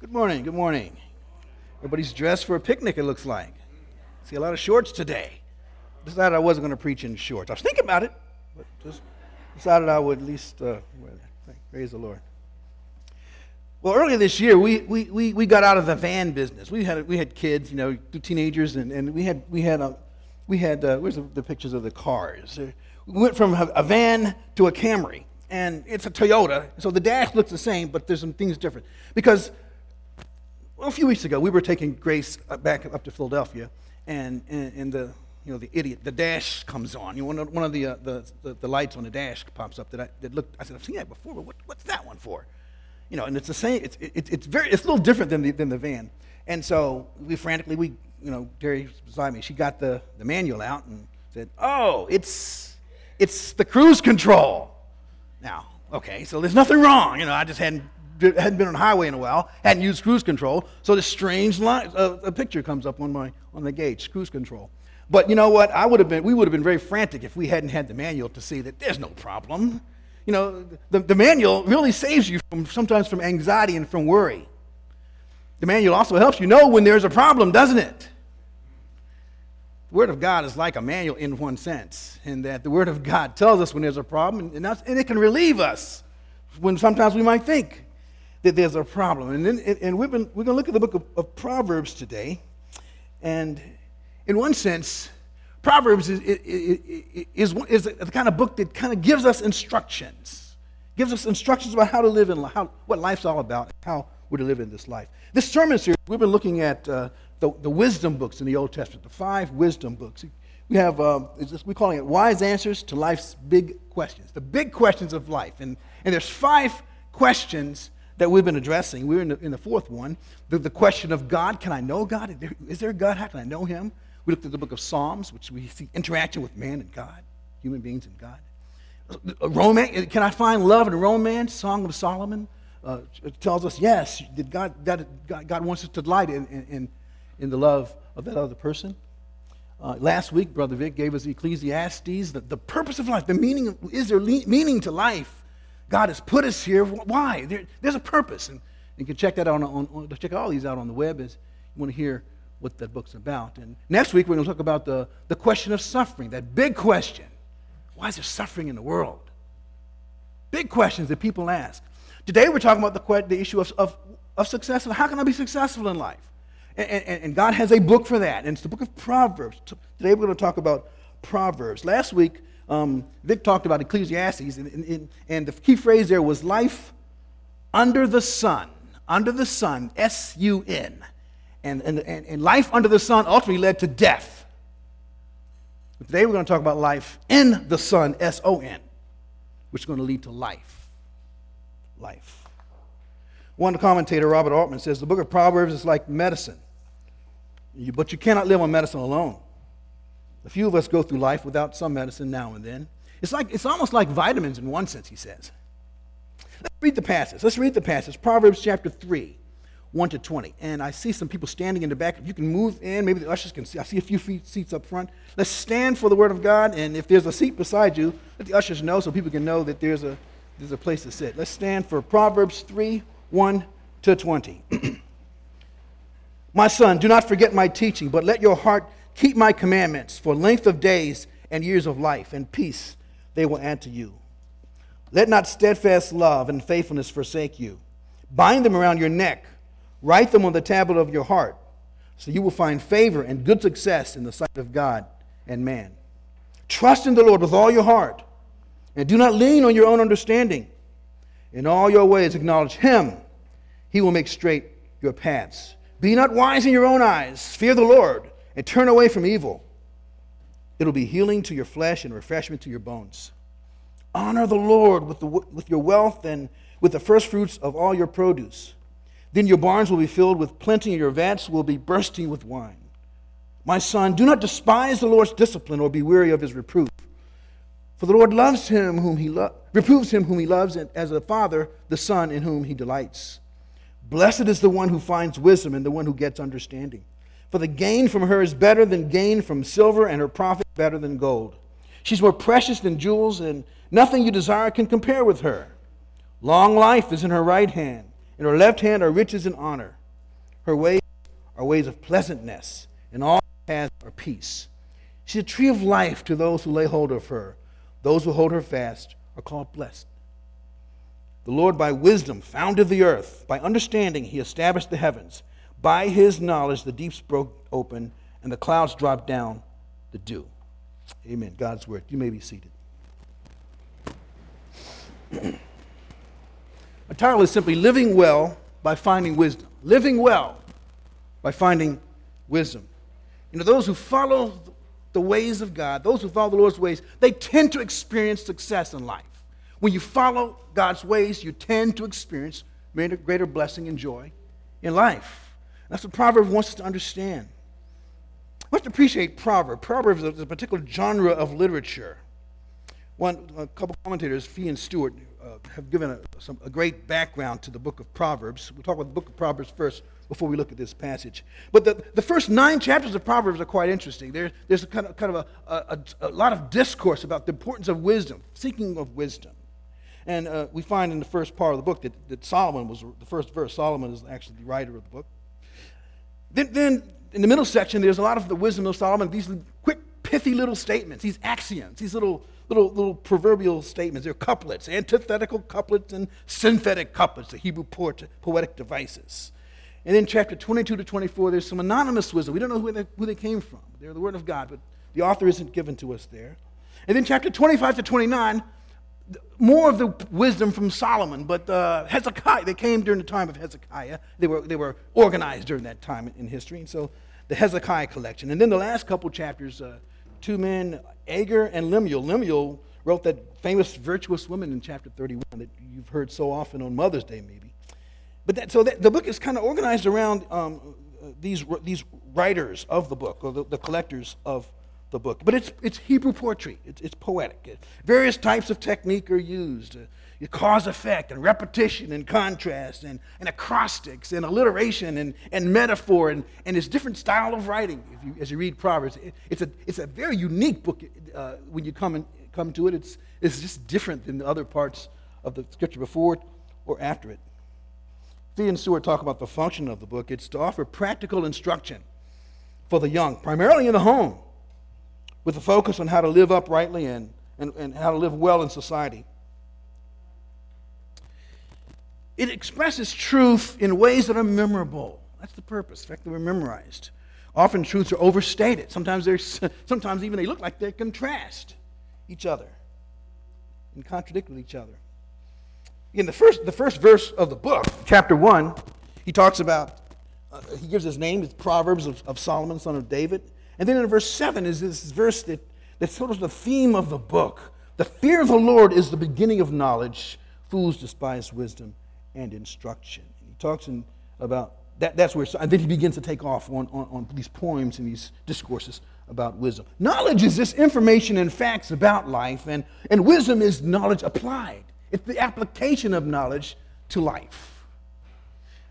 Good morning. Good morning. Everybody's dressed for a picnic, it looks like. See a lot of shorts today. Decided I wasn't going to preach in shorts. I was thinking about it, but just decided I would at least uh, wear that. Praise the Lord. Well, earlier this year, we, we, we, we got out of the van business. We had, we had kids, you know, teenagers, and, and we had, we had, a, we had uh, where's the, the, pictures of the cars? We went from a, van to a Camry, and it's a Toyota, so the dash looks the same, but there's some things different. Because a few weeks ago, we were taking Grace back up to Philadelphia, and, and, and the, you know, the idiot, the dash comes on. You know, one of, one of the, uh, the, the, the, lights on the dash pops up that I that looked, I said, I've seen that before, but what, what's that one for? You know, and it's the same, it's, it, it's very, it's a little different than the, than the van. And so we frantically, we, you know, Terry beside me, she got the, the manual out and said, oh, it's, it's the cruise control. Now, okay, so there's nothing wrong. You know, I just hadn't hadn't been on a highway in a while, hadn't used cruise control, so this strange line, uh, a picture comes up on my on the gauge, cruise control. But you know what? I would have been, we would have been very frantic if we hadn't had the manual to see that there's no problem. You know, the, the manual really saves you from sometimes from anxiety and from worry. The manual also helps you know when there's a problem, doesn't it? The Word of God is like a manual in one sense, in that the Word of God tells us when there's a problem, and, and it can relieve us when sometimes we might think that there's a problem. And, then, and we've been, we're going to look at the book of, of, Proverbs today. And in one sense, Proverbs is, is, is, is the kind of book that kind of gives us instructions, gives us instructions about how to live and how, what life's all about, how we're to live in this life. This sermon series, we've been looking at uh, the, the wisdom books in the Old Testament, the five wisdom books. We have, uh, we're calling it wise answers to life's big questions, the big questions of life. And, and there's five questions that we've been addressing. We're in the, in the fourth one. The, the, question of God can I know God? Is there, is there a God? How can I know Him? We looked at the book of Psalms, which we see interaction with man and God, human beings and God. Romance, can I find love and romance? Song of Solomon uh, tells us yes, that God, that God, God wants us to delight in, in, in the love of that other person. Uh, last week, Brother Vic gave us Ecclesiastes, the, the purpose of life, the meaning is there le- meaning to life? God has put us here. Why? There, there's a purpose. And you can check that out on, on, check all these out on the web as you want to hear what that book's about. And next week we're going to talk about the, the question of suffering, that big question. Why is there suffering in the world? Big questions that people ask. Today we're talking about the, the issue of, of, of success. How can I be successful in life? And, and, and God has a book for that, and it's the book of Proverbs. Today we're going to talk about Proverbs. Last week um, Vic talked about Ecclesiastes, and, and, and the key phrase there was life under the sun. Under the sun, S U N. And, and, and, life under the sun ultimately led to death. But today we're going to talk about life in the sun, S O N, which is going to lead to life. Life. One commentator, Robert Altman, says the book of Proverbs is like medicine, but you cannot live on medicine alone. A few of us go through life without some medicine now and then. It's, like, it's almost like vitamins in one sense, he says. Let's read the passage. Let's read the passage. Proverbs chapter 3, 1 to 20. And I see some people standing in the back. If you can move in, maybe the ushers can see. I see a few feet, seats up front. Let's stand for the word of God. And if there's a seat beside you, let the ushers know so people can know that there's a, there's a place to sit. Let's stand for Proverbs 3, 1 to 20. my son, do not forget my teaching, but let your heart Keep my commandments for length of days and years of life, and peace they will add to you. Let not steadfast love and faithfulness forsake you. Bind them around your neck, write them on the tablet of your heart, so you will find favor and good success in the sight of God and man. Trust in the Lord with all your heart, and do not lean on your own understanding. In all your ways, acknowledge Him. He will make straight your paths. Be not wise in your own eyes. Fear the Lord and turn away from evil. It'll be healing to your flesh and refreshment to your bones. Honor the Lord with, the, with your wealth and with the first fruits of all your produce. Then your barns will be filled with plenty, and your vats will be bursting with wine. My son, do not despise the Lord's discipline or be weary of his reproof. For the Lord loves him whom he lo- reproves him whom he loves, and as a father, the son in whom he delights. Blessed is the one who finds wisdom and the one who gets understanding. For the gain from her is better than gain from silver, and her profit better than gold. She's more precious than jewels, and nothing you desire can compare with her. Long life is in her right hand, In her left hand are riches and honor. Her ways are ways of pleasantness, and all paths are peace. She's a tree of life to those who lay hold of her. Those who hold her fast are called blessed. The Lord, by wisdom, founded the earth. By understanding, he established the heavens. By his knowledge, the deeps broke open, and the clouds dropped down the dew. Amen. God's word. You may be seated. My title is simply Living Well by Finding Wisdom. Living Well by Finding Wisdom. You know, those who follow the ways of God, those who follow the Lord's ways, they tend to experience success in life. When you follow God's ways, you tend to experience greater blessing and joy in life. That's what Proverbs wants us to understand. We have to appreciate Proverbs. Proverbs is a particular genre of literature. One, a couple commentators, Fee and Stuart, uh, have given a, some, a great background to the book of Proverbs. We'll talk about the book of Proverbs first before we look at this passage. But the, the first nine chapters of Proverbs are quite interesting. There, there's a kind of, kind of a, a, a, lot of discourse about the importance of wisdom, seeking of wisdom. And uh, we find in the first part of the book that, that Solomon was the first verse. Solomon is actually the writer of the book. Then, then in the middle section, there's a lot of the wisdom of Solomon, these quick, pithy little statements, these axioms, these little, little, little proverbial statements. They're couplets, antithetical couplets and synthetic couplets, the Hebrew poetic devices. And then chapter 22 to 24, there's some anonymous wisdom. We don't know who they, who they came from. They're the Word of God, but the author isn't given to us there. And then chapter 25 to 29, more of the wisdom from Solomon, but uh, Hezekiah, they came during the time of Hezekiah. They were, they were organized during that time in history. And so the Hezekiah collection. And then the last couple chapters, uh, two men, Agur and Lemuel. Lemuel wrote that famous virtuous woman in chapter 31 that you've heard so often on Mother's Day, maybe. But that, so that, the book is kind of organized around um, these, these writers of the book, or the, the collectors of the book. But it's, it's Hebrew poetry, it's, it's poetic. Various types of technique are used. Uh, cause effect and repetition and contrast and, and acrostics and alliteration and, and metaphor and, and this different style of writing if you, as you read Proverbs. It, it's, a, it's a very unique book uh, when you come, and, come to it. It's, it's just different than the other parts of the scripture before it or after it. Fee and Stuart talk about the function of the book. It's to offer practical instruction for the young, primarily in the home with a focus on how to live uprightly and, and, and how to live well in society. It expresses truth in ways that are memorable. That's the purpose, the fact that we're memorized. Often truths are overstated. Sometimes, they're, sometimes even they look like they contrast each other and contradict with each other. In the first, the first verse of the book, chapter 1, he talks about, uh, he gives his name, it's Proverbs of, of Solomon, son of David. And then in verse 7 is this verse that, that sort of the theme of the book. The fear of the Lord is the beginning of knowledge. Fools despise wisdom and instruction. He talks in, about that, that's where, and then he begins to take off on, on, on these poems and these discourses about wisdom. Knowledge is this information and facts about life, and, and wisdom is knowledge applied. It's the application of knowledge to life.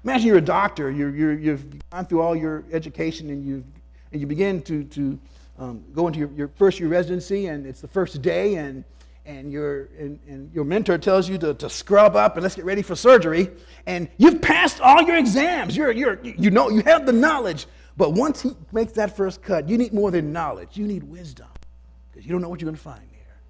Imagine you're a doctor, you're, you're, you've gone through all your education and you've and you begin to, to um, go into your, your first year residency, and it's the first day, and, and, your, and, and your mentor tells you to, to scrub up and let's get ready for surgery. And you've passed all your exams. You're, you're, you know, you have the knowledge. But once he makes that first cut, you need more than knowledge. You need wisdom because you don't know what you're going to find there.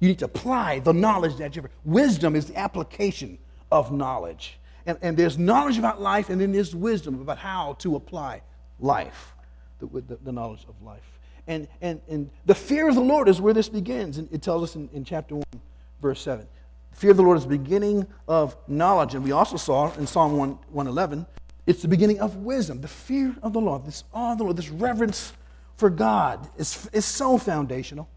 You need to apply the knowledge that you've. Wisdom is the application of knowledge. And, and there's knowledge about life, and then there's wisdom about how to apply life the, the, the knowledge of life. And, and, and the fear of the Lord is where this begins. And it tells us in, in chapter 1, verse 7. The fear of the Lord is the beginning of knowledge. And we also saw in Psalm 1, 111, it's the beginning of wisdom. The fear of the Lord, this awe of the Lord, this reverence for God is, is so foundational.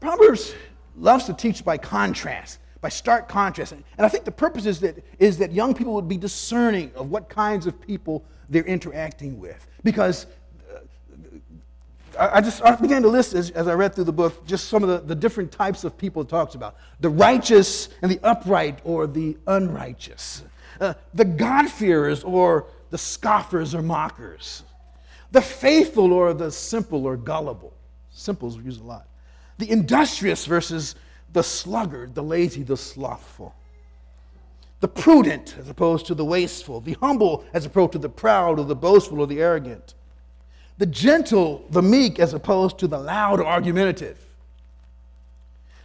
Proverbs loves to teach by contrast, by stark contrast. And I think the purpose is that, is that young people would be discerning of what kinds of people they're interacting with. Because uh, I just I began to list as, as, I read through the book just some of the, the different types of people it talks about the righteous and the upright or the unrighteous, uh, the God-fearers or the scoffers or mockers, the faithful or the simple or gullible. Simples we use a lot. The industrious versus the sluggard, the lazy, the slothful the prudent as opposed to the wasteful, the humble as opposed to the proud or the boastful or the arrogant, the gentle, the meek as opposed to the loud or argumentative,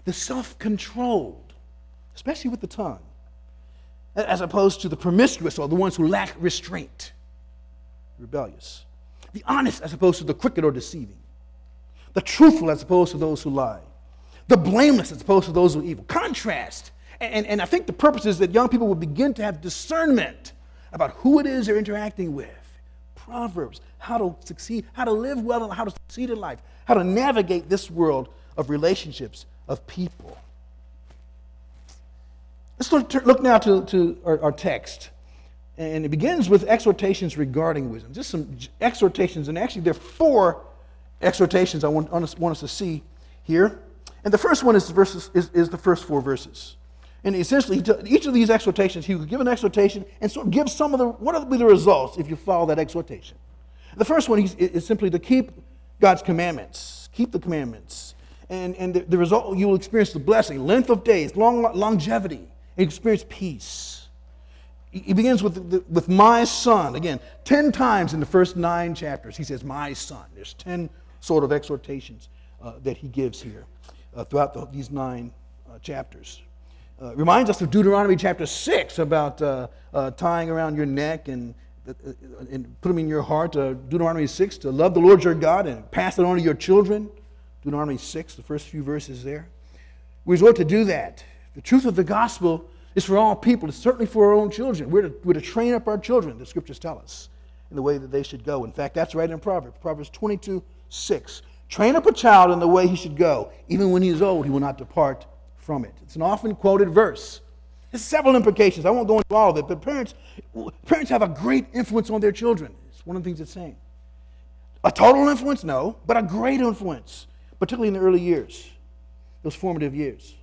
the self controlled, especially with the tongue, as opposed to the promiscuous or the ones who lack restraint, rebellious, the honest as opposed to the crooked or deceiving, the truthful as opposed to those who lie, the blameless as opposed to those who are evil. Contrast and, and I think the purpose is that young people will begin to have discernment about who it is they're interacting with. Proverbs, how to succeed, how to live well, and how to succeed in life, how to navigate this world of relationships, of people. Let's look, now to, to our, our text. And it begins with exhortations regarding wisdom. Just some exhortations, and actually, there are four exhortations I want, want us to see here. And the first one is, verses, is, is the first four verses. And essentially, each of these exhortations, he would give an exhortation and sort of give some of the, what will be the results if you follow that exhortation. The first one is simply to keep God's commandments, keep the commandments. And, and the, the result, you will experience the blessing, length of days, long, longevity, experience peace. He begins with, the, with my son. Again, 10 times in the first nine chapters, he says, my son. There's 10 sort of exhortations uh, that he gives here uh, throughout the, these nine uh, chapters uh, reminds us of Deuteronomy chapter 6 about uh, uh, tying around your neck and, uh, and put them in your heart. Deuteronomy 6 to love the Lord your God and pass it on to your children. Deuteronomy 6, the first few verses there. We resort to do that. The truth of the gospel is for all people. It's certainly for our own children. We're to, we're to train up our children, the scriptures tell us, in the way that they should go. In fact, that's right in Proverbs. Proverbs 22, 6. Train up a child in the way he should go. Even when he is old, he will not depart from it. It's an often quoted verse. There's several implications. I won't go into all of it, but parents, parents have a great influence on their children. It's one of the things it's saying. A total influence, no, but a great influence, particularly in the early years, those formative years.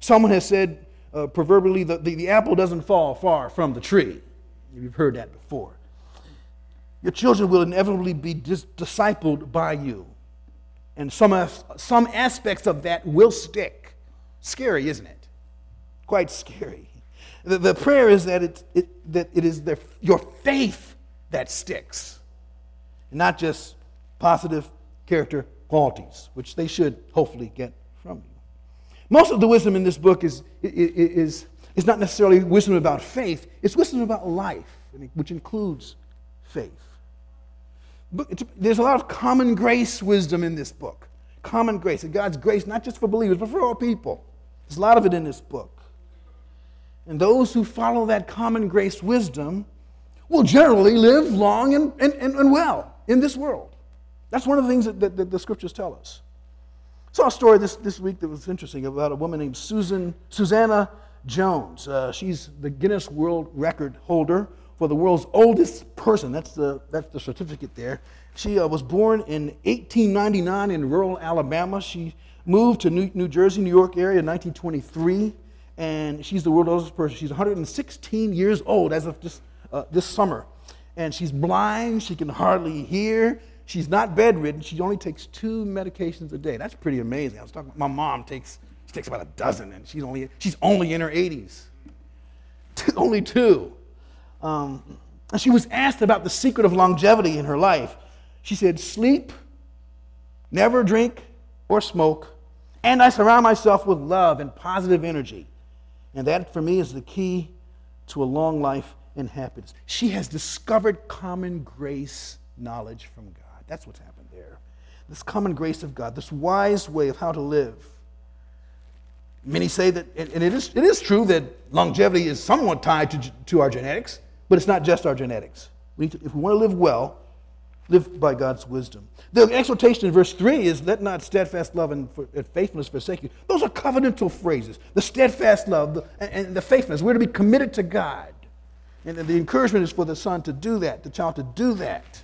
Someone has said, uh, proverbially, the, the, the apple doesn't fall far from the tree. You've heard that before. Your children will inevitably be dis- discipled by you. And some, some aspects of that will stick. Scary, isn't it? Quite scary. The, the prayer is that it, it, that it is the, your faith that sticks, not just positive character qualities, which they should hopefully get from you. Most of the wisdom in this book is, is, is not necessarily wisdom about faith, it's wisdom about life, which includes faith. There's a lot of common grace wisdom in this book. Common grace, and God's grace, not just for believers, but for all people. There's a lot of it in this book. And those who follow that common grace wisdom will generally live long and, and, and, well in this world. That's one of the things that, that, that the scriptures tell us. I saw a story this, this week that was interesting about a woman named Susan, Susannah Jones. Uh, she's the Guinness World Record holder for the world's oldest person. That's the, that's the certificate there. She uh, was born in 1899 in rural Alabama. She moved to New, New Jersey, New York area in 1923, and she's the world's oldest person. She's 116 years old as of just uh, this summer. And she's blind, she can hardly hear. She's not bedridden. She only takes two medications a day. That's pretty amazing. I was talking. My mom takes she takes about a dozen, and she's only she's only in her 80s. only two. Um, and she was asked about the secret of longevity in her life. She said, "Sleep, never drink or smoke, and I surround myself with love and positive energy. And that, for me, is the key to a long life and happiness. She has discovered common grace knowledge from God. That's what's happened there. This common grace of God, this wise way of how to live. Many say that, and it is, it is true that longevity is somewhat tied to, to our genetics, but it's not just our genetics. We to, if we want to live well, live by God's wisdom. The exhortation in verse 3 is let not steadfast love and faithfulness forsake you. Those are covenantal phrases. The steadfast love and the faithfulness. We're to be committed to God. And the encouragement is for the son to do that, the child to do that.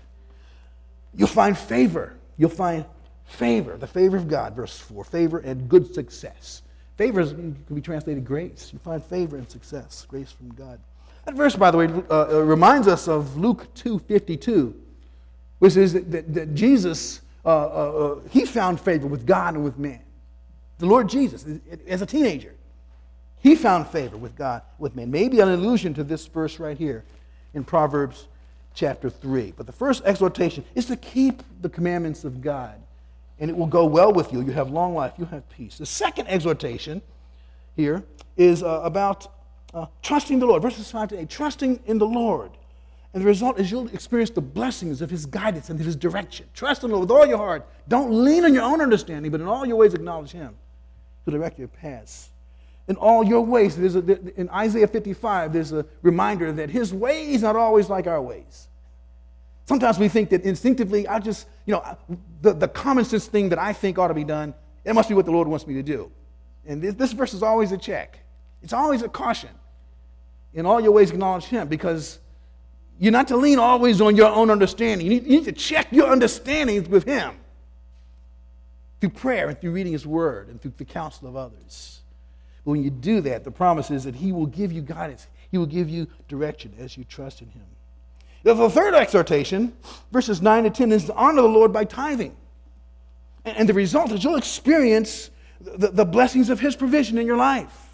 You'll find favor. You'll find favor, the favor of God, verse 4. Favor and good success. Favor can be translated grace. You find favor and success, grace from God. That verse, by the way, uh, uh reminds us of Luke 2.52 which is that, that, that Jesus, uh, uh, uh, he found favor with God and with man. The Lord Jesus, as a teenager, He found favor with God, with men. Maybe an allusion to this verse right here in Proverbs chapter 3. But the first exhortation is to keep the commandments of God, and it will go well with you. You have long life, you have peace. The second exhortation here is uh, about uh, trusting the Lord. Verses 5 to 8 trusting in the Lord. And the result is you'll experience the blessings of His guidance and His direction. Trust in the Lord with all your heart. Don't lean on your own understanding, but in all your ways acknowledge Him to direct your paths. In all your ways, there's a, in Isaiah 55, there's a reminder that His ways are not always like our ways. Sometimes we think that instinctively, I just, you know, the, the common sense thing that I think ought to be done, it must be what the Lord wants me to do. And this, this verse is always a check, it's always a caution. In all your ways, acknowledge Him because you're not to lean always on your own understanding. You need, you need to check your understandings with Him through prayer and through reading His Word and through the counsel of others. But when you do that, the promise is that He will give you guidance, He will give you direction as you trust in Him. The third exhortation, verses 9 to 10, is to honor the Lord by tithing. And the result is you'll experience the, the blessings of His provision in your life.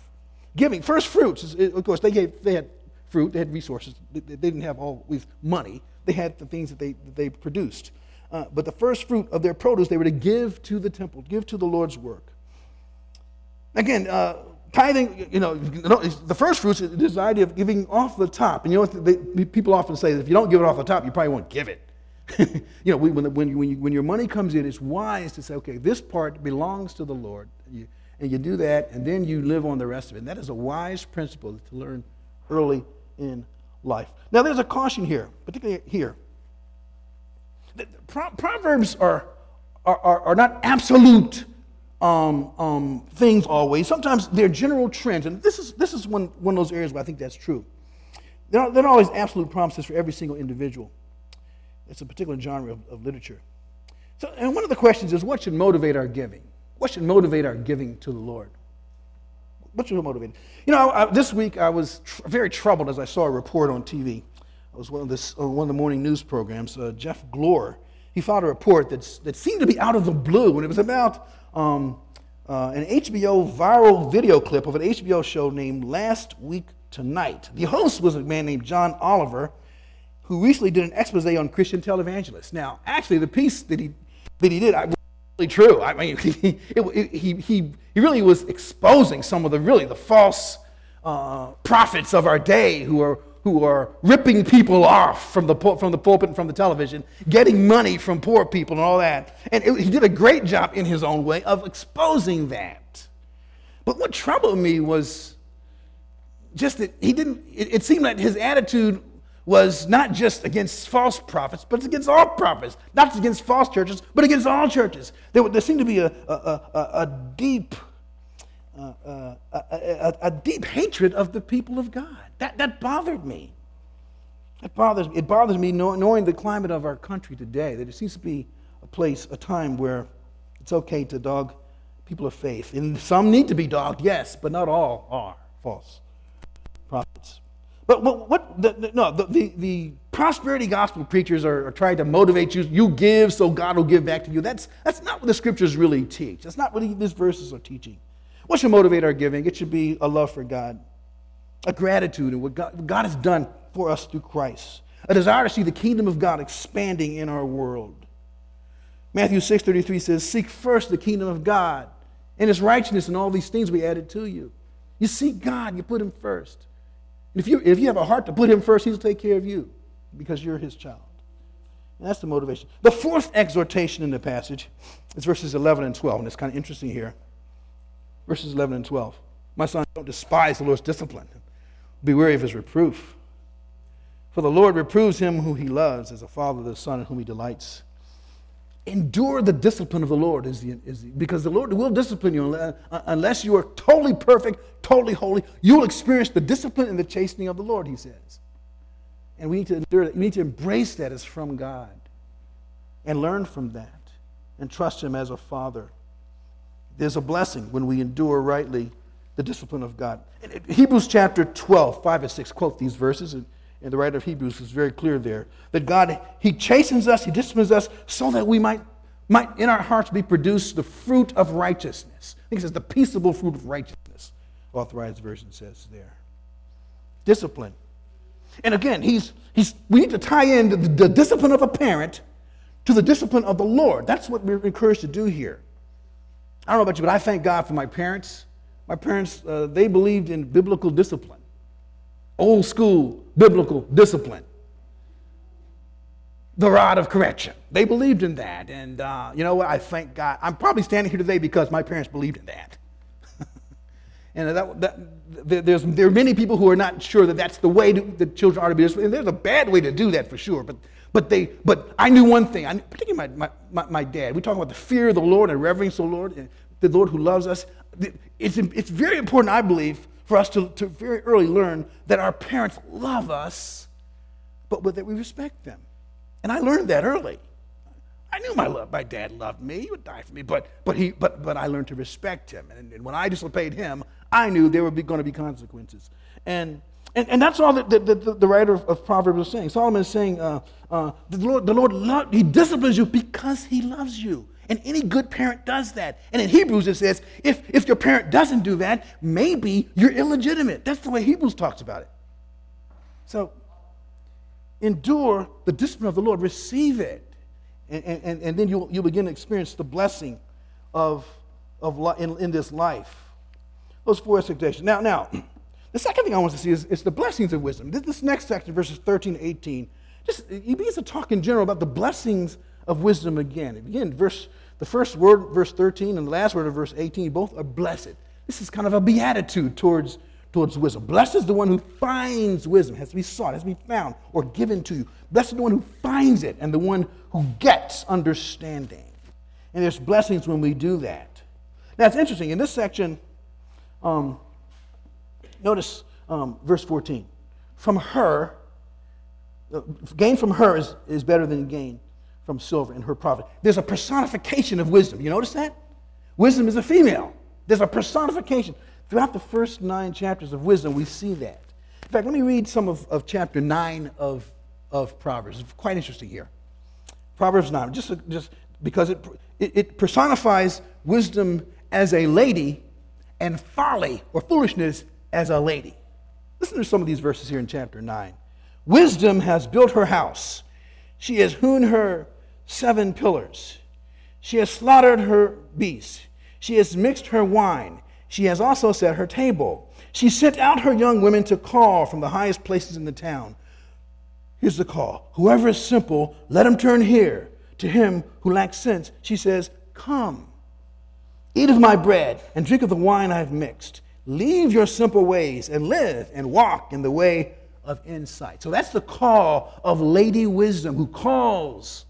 Giving, first fruits, of course, they, gave, they had fruit, they had resources. They, didn't have always money, they had the things that they, that they produced. Uh, but the first fruit of their produce they were to give to the temple, give to the Lord's work. Again, uh, tithing, you know, the first fruits is this idea of giving off the top. And you know what they, people often say that if you don't give it off the top, you probably won't give it. you know, when, when, when, you, when, your money comes in, it's wise to say, okay, this part belongs to the Lord. You, and you do that, and then you live on the rest of it. And that is a wise principle to learn early in life. Now, there's a caution here, particularly here. Proverbs are, are, are, are not absolute um, um, things always. Sometimes they're general trends, and this is, this is one, one of those areas where I think that's true. They're not, they're not always absolute promises for every single individual. It's a particular genre of, of literature. So, and one of the questions is what should motivate our giving? What should motivate our giving to the Lord? What should motivate? You know, I, this week I was tr- very troubled as I saw a report on TV. It was one of, this, uh, one of the morning news programs. Uh, Jeff Glor, he filed a report that's, that seemed to be out of the blue, and it was about um, uh, an HBO viral video clip of an HBO show named Last Week Tonight. The host was a man named John Oliver, who recently did an expose on Christian televangelists. Now, actually, the piece that he, that he did really true. I mean, he, he, he, he really was exposing some of the really the false uh, prophets of our day who are who are ripping people off from the, from the pulpit and from the television, getting money from poor people and all that. And it, he did a great job in his own way of exposing that. But what troubled me was just that he didn't, it, it seemed like his attitude was not just against false prophets, but against all prophets. Not just against false churches, but against all churches. There, there seemed to be a, a, a, a deep, uh, uh, a, a, deep hatred of the people of God. That, that bothered me. It bothers, it bothers me knowing the climate of our country today, that it seems to be a place, a time where it's okay to dog people of faith. And some need to be dogged, yes, but not all are false. But what, what the, the, no, the, the, the, prosperity gospel preachers are, are, trying to motivate you. You give so God will give back to you. That's, that's not what the scriptures really teach. That's not what these verses are teaching. What should motivate our giving? It should be a love for God a gratitude in what God, God has done for us through Christ, a desire to see the kingdom of God expanding in our world. Matthew 6:33 says, "Seek first the kingdom of God and his righteousness, and all these things we added to you." You seek God, you put him first. If you, if you have a heart to put him first, he'll take care of you because you're his child. And that's the motivation. The fourth exhortation in the passage is verses 11 and 12, and it's kind of interesting here. Verses 11 and 12. My son, don't despise the Lord's discipline be weary of his reproof. For the Lord reproves him who he loves, as a father the son in whom he delights. Endure the discipline of the Lord, is the, is the, because the Lord will discipline you uh, unless you are totally perfect, totally holy. You will experience the discipline and the chastening of the Lord, he says. And we need to endure that. We need to embrace that as from God and learn from that and trust him as a father. There's a blessing when we endure rightly the discipline of God. Hebrews chapter 12, 5 and 6 quote these verses, and, and the writer of Hebrews is very clear there that God, He chastens us, He disciplines us so that we might, might in our hearts be produced the fruit of righteousness. I think it says the peaceable fruit of righteousness. authorized version says there. Discipline. And again, he's, he's, we need to tie in the, the discipline of a parent to the discipline of the Lord. That's what we're encouraged to do here. I don't know about you, but I thank God for my parents. My parents, uh, they believed in biblical discipline, old school biblical discipline, the rod of correction. They believed in that. And uh, you know what? I thank God. I'm probably standing here today because my parents believed in that. And that, that, there's, there are many people who are not sure that that's the way that children are to be disciplined. And there's a bad way to do that for sure. But, but, they, but I knew one thing, I, particularly my, my, my, dad. We talk about the fear of the Lord and reverence the Lord, and the Lord who loves us. It's, it's very important, I believe, for us to, to very early learn that our parents love us, but that we respect them. And I learned that early. I knew my love, my dad loved me. He would die for me, but but he but but I learned to respect him. And, and when I disobeyed him, I knew there were going to be consequences. And and, and that's all that the, the, the writer of, of, Proverbs is saying. Solomon is saying, uh, uh, the Lord, the Lord love, he disciplines you because he loves you. And any good parent does that. And in Hebrews it says, if, if your parent doesn't do that, maybe you're illegitimate. That's the way Hebrews talks about it. So endure the discipline of the Lord, receive it. And, and, and then you'll, you'll begin to experience the blessing of, of li- in, in this life. Those four expectations. Now, now, the second thing I want to see is, is the blessings of wisdom. This, this next section, verses 13 to 18, just he begins to talk in general about the blessings of wisdom again. Again, verse the first word, verse 13, and the last word of verse 18, both are blessed. This is kind of a beatitude towards, towards wisdom. Blessed is the one who finds wisdom, has to be sought, has to be found, or given to you. Blessed is the one who finds it, and the one who gets understanding. And there's blessings when we do that. Now, it's interesting. In this section, um, notice um, verse 14. From her, uh, gain from her is, is better than gain from silver in her profit. There's a personification of wisdom. You notice that? Wisdom is a female. There's a personification. Throughout the first nine chapters of wisdom, we see that. In fact, let me read some of, of chapter 9 of, of Proverbs. It's quite interesting here. Proverbs 9, just, just because it, it, it personifies wisdom as a lady and folly or foolishness as a lady. Listen to some of these verses here in chapter 9. Wisdom has built her house, she has hewn her seven pillars. She has slaughtered her beasts. She has mixed her wine. She has also set her table. She sent out her young women to call from the highest places in the town. Here's the call Whoever is simple, let him turn here. To him who lacks sense, she says, Come. Eat of my bread and drink of the wine I have mixed. Leave your simple ways and live and walk in the way of insight. So that's the call of Lady Wisdom who calls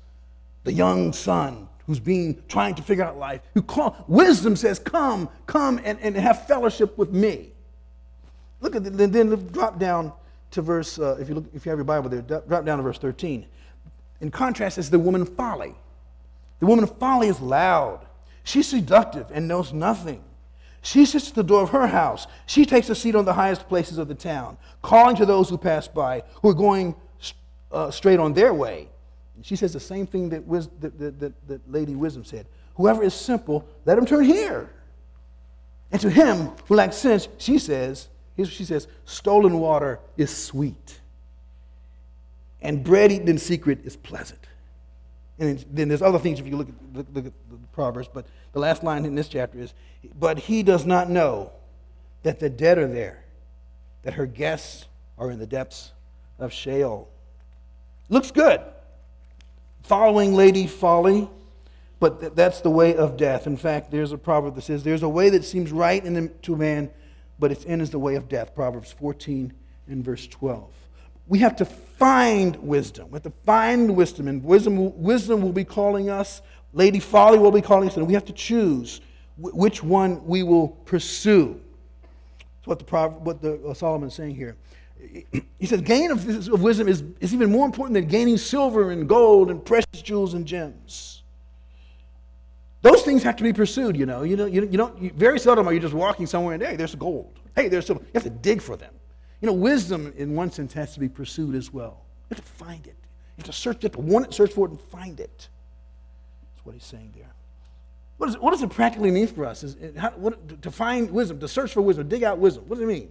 the young son who's being trying to figure out life, who call wisdom says, Come, come and, and have fellowship with me. Look at the, then drop down to verse, uh, if, you look, if you have your Bible there, drop down to verse 13. In contrast, is the woman folly. The woman of folly is loud. She's seductive and knows nothing. She sits at the door of her house. She takes a seat on the highest places of the town, calling to those who pass by, who are going uh, straight on their way. She says the same thing that, that, that, that Lady Wisdom said. Whoever is simple, let him turn here. And to him who lacks sense, she says, here's what she says stolen water is sweet, and bread eaten in secret is pleasant. And then there's other things if you look at, look, look at the Proverbs, but the last line in this chapter is, But he does not know that the dead are there, that her guests are in the depths of Sheol. Looks good following Lady Folly, but that's the way of death. In fact, there's a proverb that says, There's a way that seems right in to a man, but its end is the way of death. Proverbs 14 and verse 12. We have to find wisdom. We have to find wisdom, and wisdom, wisdom will be calling us. Lady Folly will be calling us, and we have to choose which one we will pursue. That's what the, what the uh, Solomon's saying here he says, gain of, of wisdom is, is even more important than gaining silver and gold and precious jewels and gems. Those things have to be pursued, you know. You, know, you, you don't, you, very seldom are you just walking somewhere and, hey, there's gold. Hey, there's silver. You have to dig for them. You know, wisdom, in one sense, has to be pursued as well. You have to find it. You have to search, you have to want it, search for it, and find it. That's what he's saying there. What, is what does it practically mean for us? Is it, how, what, to find wisdom, to search for wisdom, dig out wisdom. What does it mean?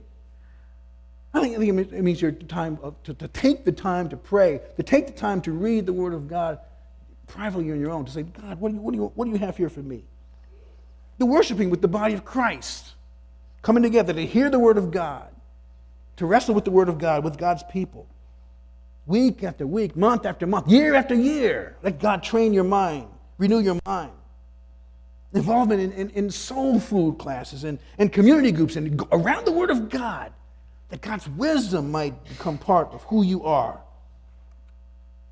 I think, it means your time to, to take the time to pray, to take the time to read the Word of God privately on your own, to say, God, what do you, what do you, what do you have here for me? The worshiping with the body of Christ, coming together to hear the Word of God, to wrestle with the Word of God, with God's people. Week after week, month after month, year after year. Let God train your mind, renew your mind. Involvement in, in, in soul food classes and, and community groups and around the Word of God, that God's wisdom might become part of who you are.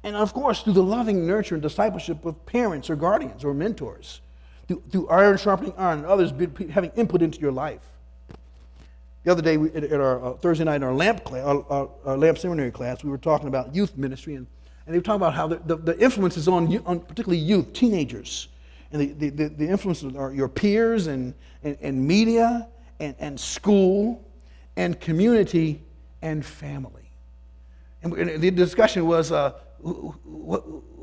And of course, through the loving nurture and discipleship of parents or guardians or mentors, through, through iron sharpening iron and others having input into your life. The other day we, at our uh, Thursday night in our lamp, class, our, our, our, lamp seminary class, we were talking about youth ministry, and, and they were talking about how the, the, the influences on, on particularly youth, teenagers, and the, the, the influences are your peers and, and, and media and, and school and community and family. And the discussion was uh, who,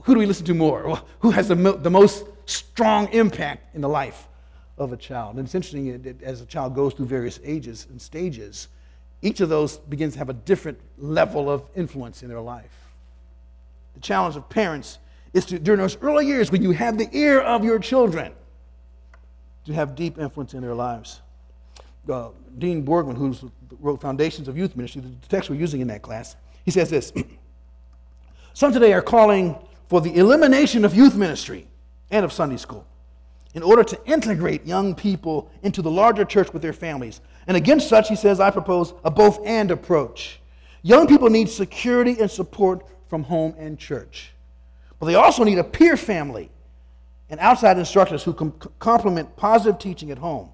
who, do we listen to more? Who has the, the most strong impact in the life of a child. And it's interesting, as a child goes through various ages and stages, each of those begins to have a different level of influence in their life. The challenge of parents is to, during those early years when you have the ear of your children, to have deep influence in their lives. Uh, Dean Borgman, who wrote Foundations of Youth Ministry, the text we're using in that class, he says this Some today are calling for the elimination of youth ministry and of Sunday school in order to integrate young people into the larger church with their families. And against such, he says, I propose a both and approach. Young people need security and support from home and church, but they also need a peer family and outside instructors who com- complement positive teaching at home.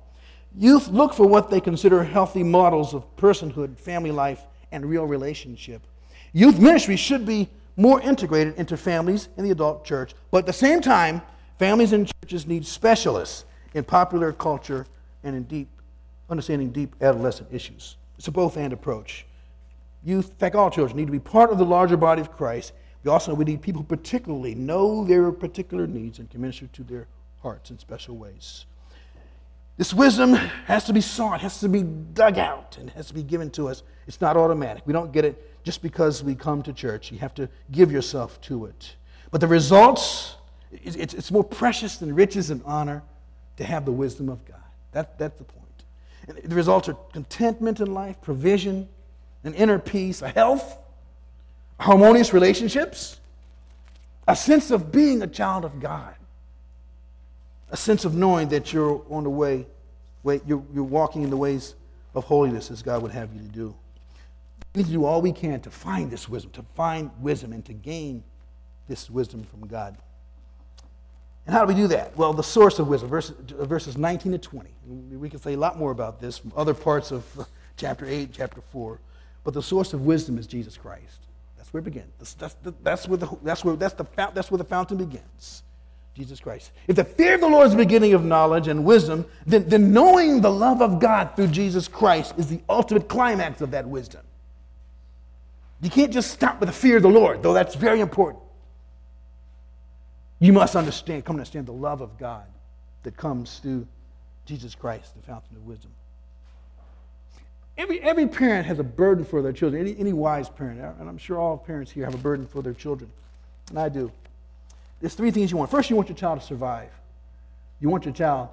Youth look for what they consider healthy models of personhood, family life, and real relationship. Youth ministry should be more integrated into families in the adult church, but at the same time, Families and churches need specialists in popular culture and in deep understanding deep adolescent issues. It's a both and approach. Youth, in fact, all children need to be part of the larger body of Christ. We also we need people who particularly know their particular needs and can minister to their hearts in special ways. This wisdom has to be sought, has to be dug out, and has to be given to us. It's not automatic. We don't get it just because we come to church. You have to give yourself to it. But the results it's, more precious than riches and honor to have the wisdom of God. That, that's the point. And the results are contentment in life, provision, an inner peace, a health, harmonious relationships, a sense of being a child of God, a sense of knowing that you're on the way, way you're, you're walking in the ways of holiness as God would have you to do. We need to do all we can to find this wisdom, to find wisdom, and to gain this wisdom from God. And how do we do that? Well, the source of wisdom, verses, uh, verses 19 to 20. We can say a lot more about this from other parts of chapter 8, chapter 4. But the source of wisdom is Jesus Christ. That's where it begins. That's, that's, that's, where, the, that's, where, that's, the, that's where the fountain begins. Jesus Christ. If the fear of the Lord is the beginning of knowledge and wisdom, then, then knowing the love of God through Jesus Christ is the ultimate climax of that wisdom. You can't just stop with the fear of the Lord, though that's very important. You must understand, come to understand the love of God that comes through Jesus Christ, the fountain of wisdom. Every, every parent has a burden for their children, any, any wise parent, and I'm sure all parents here have a burden for their children, and I do. There's three things you want. First, you want your child to survive. You want your child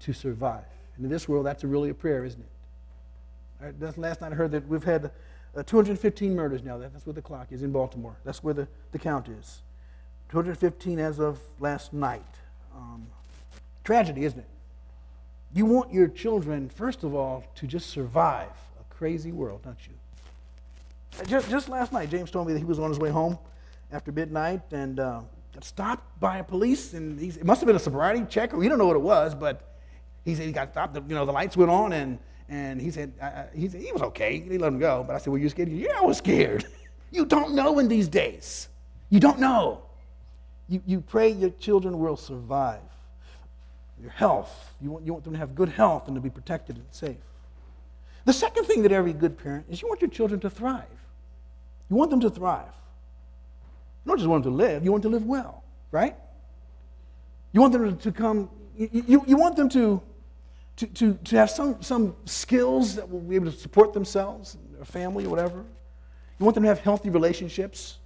to survive. And in this world, that's really a prayer, isn't it? Right, last night I heard that we've had uh, 215 murders now. That's where the clock is in Baltimore. That's where the, the count is. 215 as of last night. Um, tragedy, isn't it? You want your children, first of all, to just survive a crazy world, don't you? Just, just last night, James told me that he was on his way home after midnight and uh, stopped by a police, and it must have been a sobriety check, or we don't know what it was, but he said he got stopped. You know, the lights went on, and and he said, uh, he said he was okay. He let him go. But I said, "Were you scared?" Yeah, I was scared. you don't know in these days. You don't know. You, you pray your children will survive. Your health. You want, you want them to have good health and to be protected and safe. The second thing that every good parent is you want your children to thrive. You want them to thrive. You don't just want them to live, you want them to live well, right? You want them to come you, you want them to, to, to, to have some, some skills that will be able to support themselves, their family, or whatever. You want them to have healthy relationships.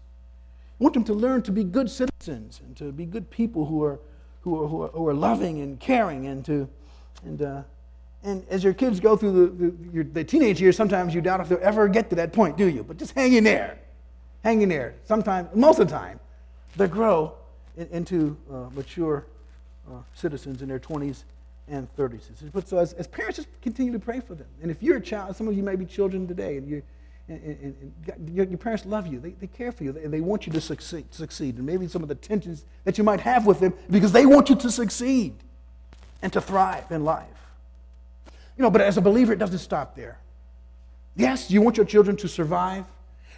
You want them to learn to be good citizens and to be good people who are, who are, who are, who are loving and caring and to, and, uh, and as your kids go through the, the, your, the teenage years, sometimes you doubt if they'll ever get to that point, do you? But just hang in there. Hang in there. Sometimes, most of the time, they grow in, into uh, mature uh, citizens in their 20s and 30s. But so as, as, parents, just continue to pray for them. And if you're a child, some of you may be children today, and, you and, and, and your, your, parents love you. They, they care for you. They, they want you to succeed, succeed. And maybe some of the tensions that you might have with them because they want you to succeed and to thrive in life. You know, but as a believer, it doesn't stop there. Yes, you want your children to survive.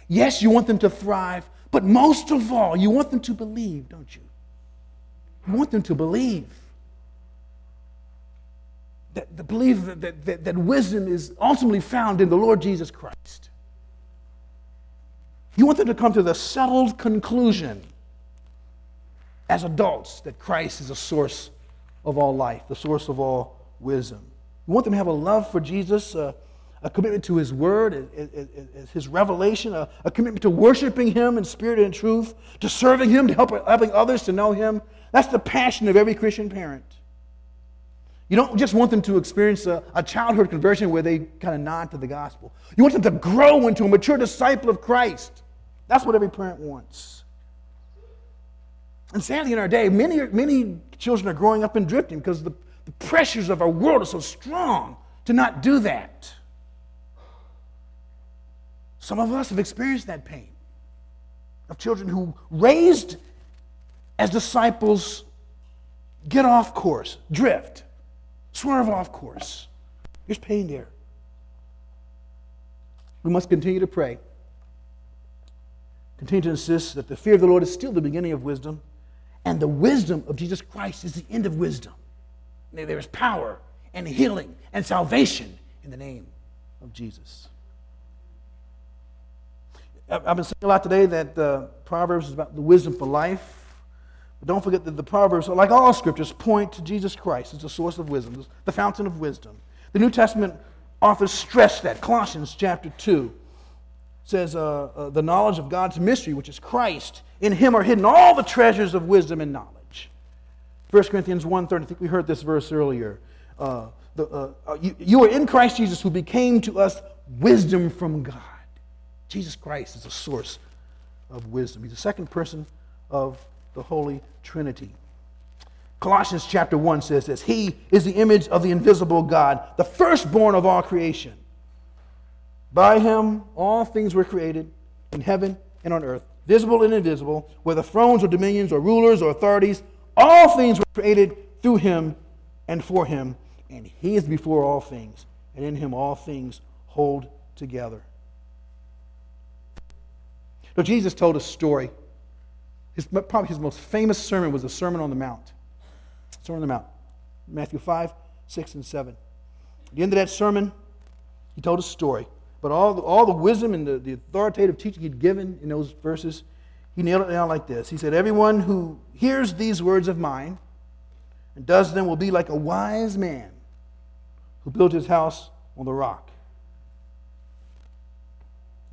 Yes, you want them to thrive. But most of all, you want them to believe, don't you? You want them to believe. That, that believe that, that, that, that wisdom is ultimately found in the Lord Jesus Christ. You want them to come to the settled conclusion as adults that Christ is the source of all life, the source of all wisdom. You want them to have a love for Jesus, uh, a commitment to His Word, His revelation, a, a, commitment to worshiping Him in spirit and truth, to serving Him, to help, helping others to know Him. That's the passion of every Christian parent. You don't just want them to experience a, a childhood conversion where they kind of nod to the gospel. You want them to grow into a mature disciple of Christ. That's what every parent wants. And sadly, in our day, many, many children are growing up and drifting because the the pressures of our world are so strong to not do that. Some of us have experienced that pain of children who, raised as disciples, get off course, drift, swerve off course. There's pain there. We must continue to pray, continue to insist that the fear of the Lord is still the beginning of wisdom, and the wisdom of Jesus Christ is the end of wisdom. There is power and healing and salvation in the name of Jesus. I've been saying a lot today that uh, Proverbs is about the wisdom for life. But don't forget that the Proverbs, like all scriptures, point to Jesus Christ as the source of wisdom, the fountain of wisdom. The New Testament authors stress that. Colossians chapter 2 says, uh, uh, The knowledge of God's mystery, which is Christ, in him are hidden all the treasures of wisdom and knowledge. 1 Corinthians 1.30, I think we heard this verse earlier. Uh, the, uh, uh, you, you are in Christ Jesus who became to us wisdom from God. Jesus Christ is the source of wisdom. He's the second person of the Holy Trinity. Colossians chapter 1 says this He is the image of the invisible God, the firstborn of all creation. By him, all things were created in heaven and on earth, visible and invisible, whether thrones or dominions or rulers or authorities. All things were created through him and for him, and he is before all things, and in him all things hold together. Now, Jesus told a story. His, probably his most famous sermon was the Sermon on the Mount. Sermon on the Mount. Matthew 5, 6, and 7. At the end of that sermon, he told a story. But all the, all the wisdom and the, the authoritative teaching he'd given in those verses he nailed it down like this He said, Everyone who hears these words of mine and does them will be like a wise man who built his house on the rock.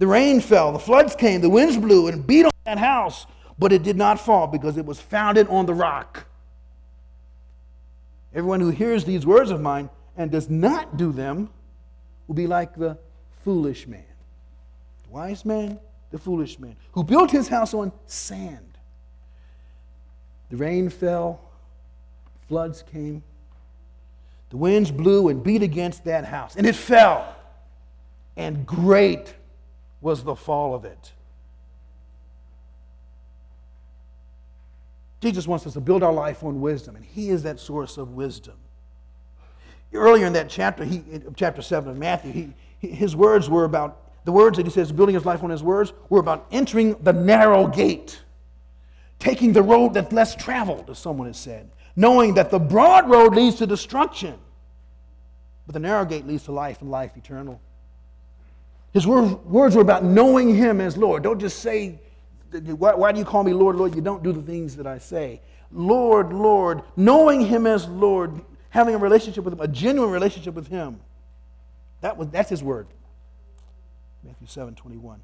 The rain fell, the floods came, the winds blew and beat on that house, but it did not fall because it was founded on the rock. Everyone who hears these words of mine and does not do them will be like the foolish man. The wise man the foolish man, who built his house on sand. The rain fell, floods came, the winds blew and beat against that house, and it fell. And great was the fall of it. Jesus wants us to build our life on wisdom, and He is that source of wisdom. Earlier in that chapter, he, chapter 7 of Matthew, he, his words were about the words that he says, building his life on his words, were about entering the narrow gate, taking the road that's less traveled, as someone has said, knowing that the broad road leads to destruction, but the narrow gate leads to life and life eternal. His words were about knowing him as Lord. Don't just say why, why do you call me Lord, Lord? You don't do the things that I say. Lord, Lord, knowing him as Lord, having a relationship with him, a genuine relationship with him. That was, that's his word. Matthew 7 21.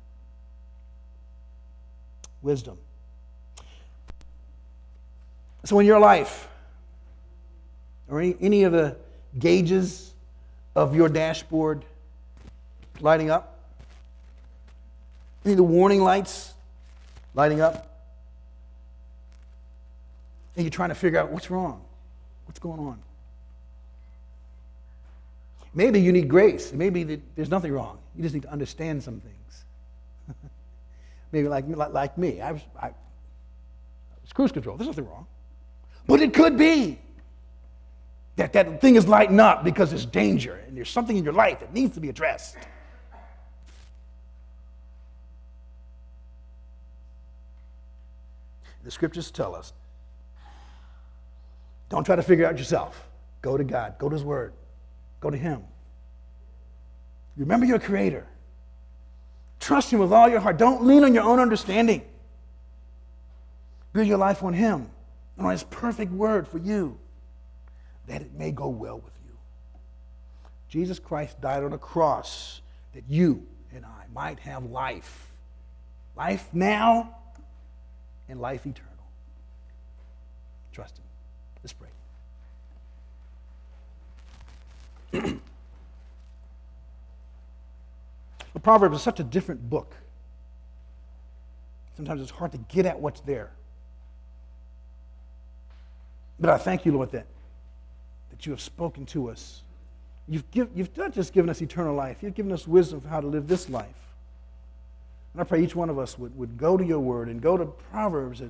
Wisdom. So, in your life, or any, any of the gauges of your dashboard lighting up, any of the warning lights lighting up, and you're trying to figure out what's wrong, what's going on. Maybe you need grace. Maybe there's nothing wrong. You just need to understand some things. Maybe like, like, me. I was, I, was cruise control. There's nothing wrong. But it could be that that thing is lighting up because there's danger and there's something in your life that needs to be addressed. The scriptures tell us don't try to figure out yourself. Go to God, go to His Word, go to Him. Remember your Creator. Trust Him with all your heart. Don't lean on your own understanding. Build your life on Him and on His perfect Word for you, that it may go well with you. Jesus Christ died on a cross that you and I might have life. Life now and life eternal. Trust Him. Let's pray. the Proverbs is such a different book. Sometimes it's hard to get at what's there. But I thank you, Lord, that, that you have spoken to us. You've, give, you've not just given us eternal life, you've given us wisdom for how to live this life. And I pray each one of us would, would go to your word and go to Proverbs and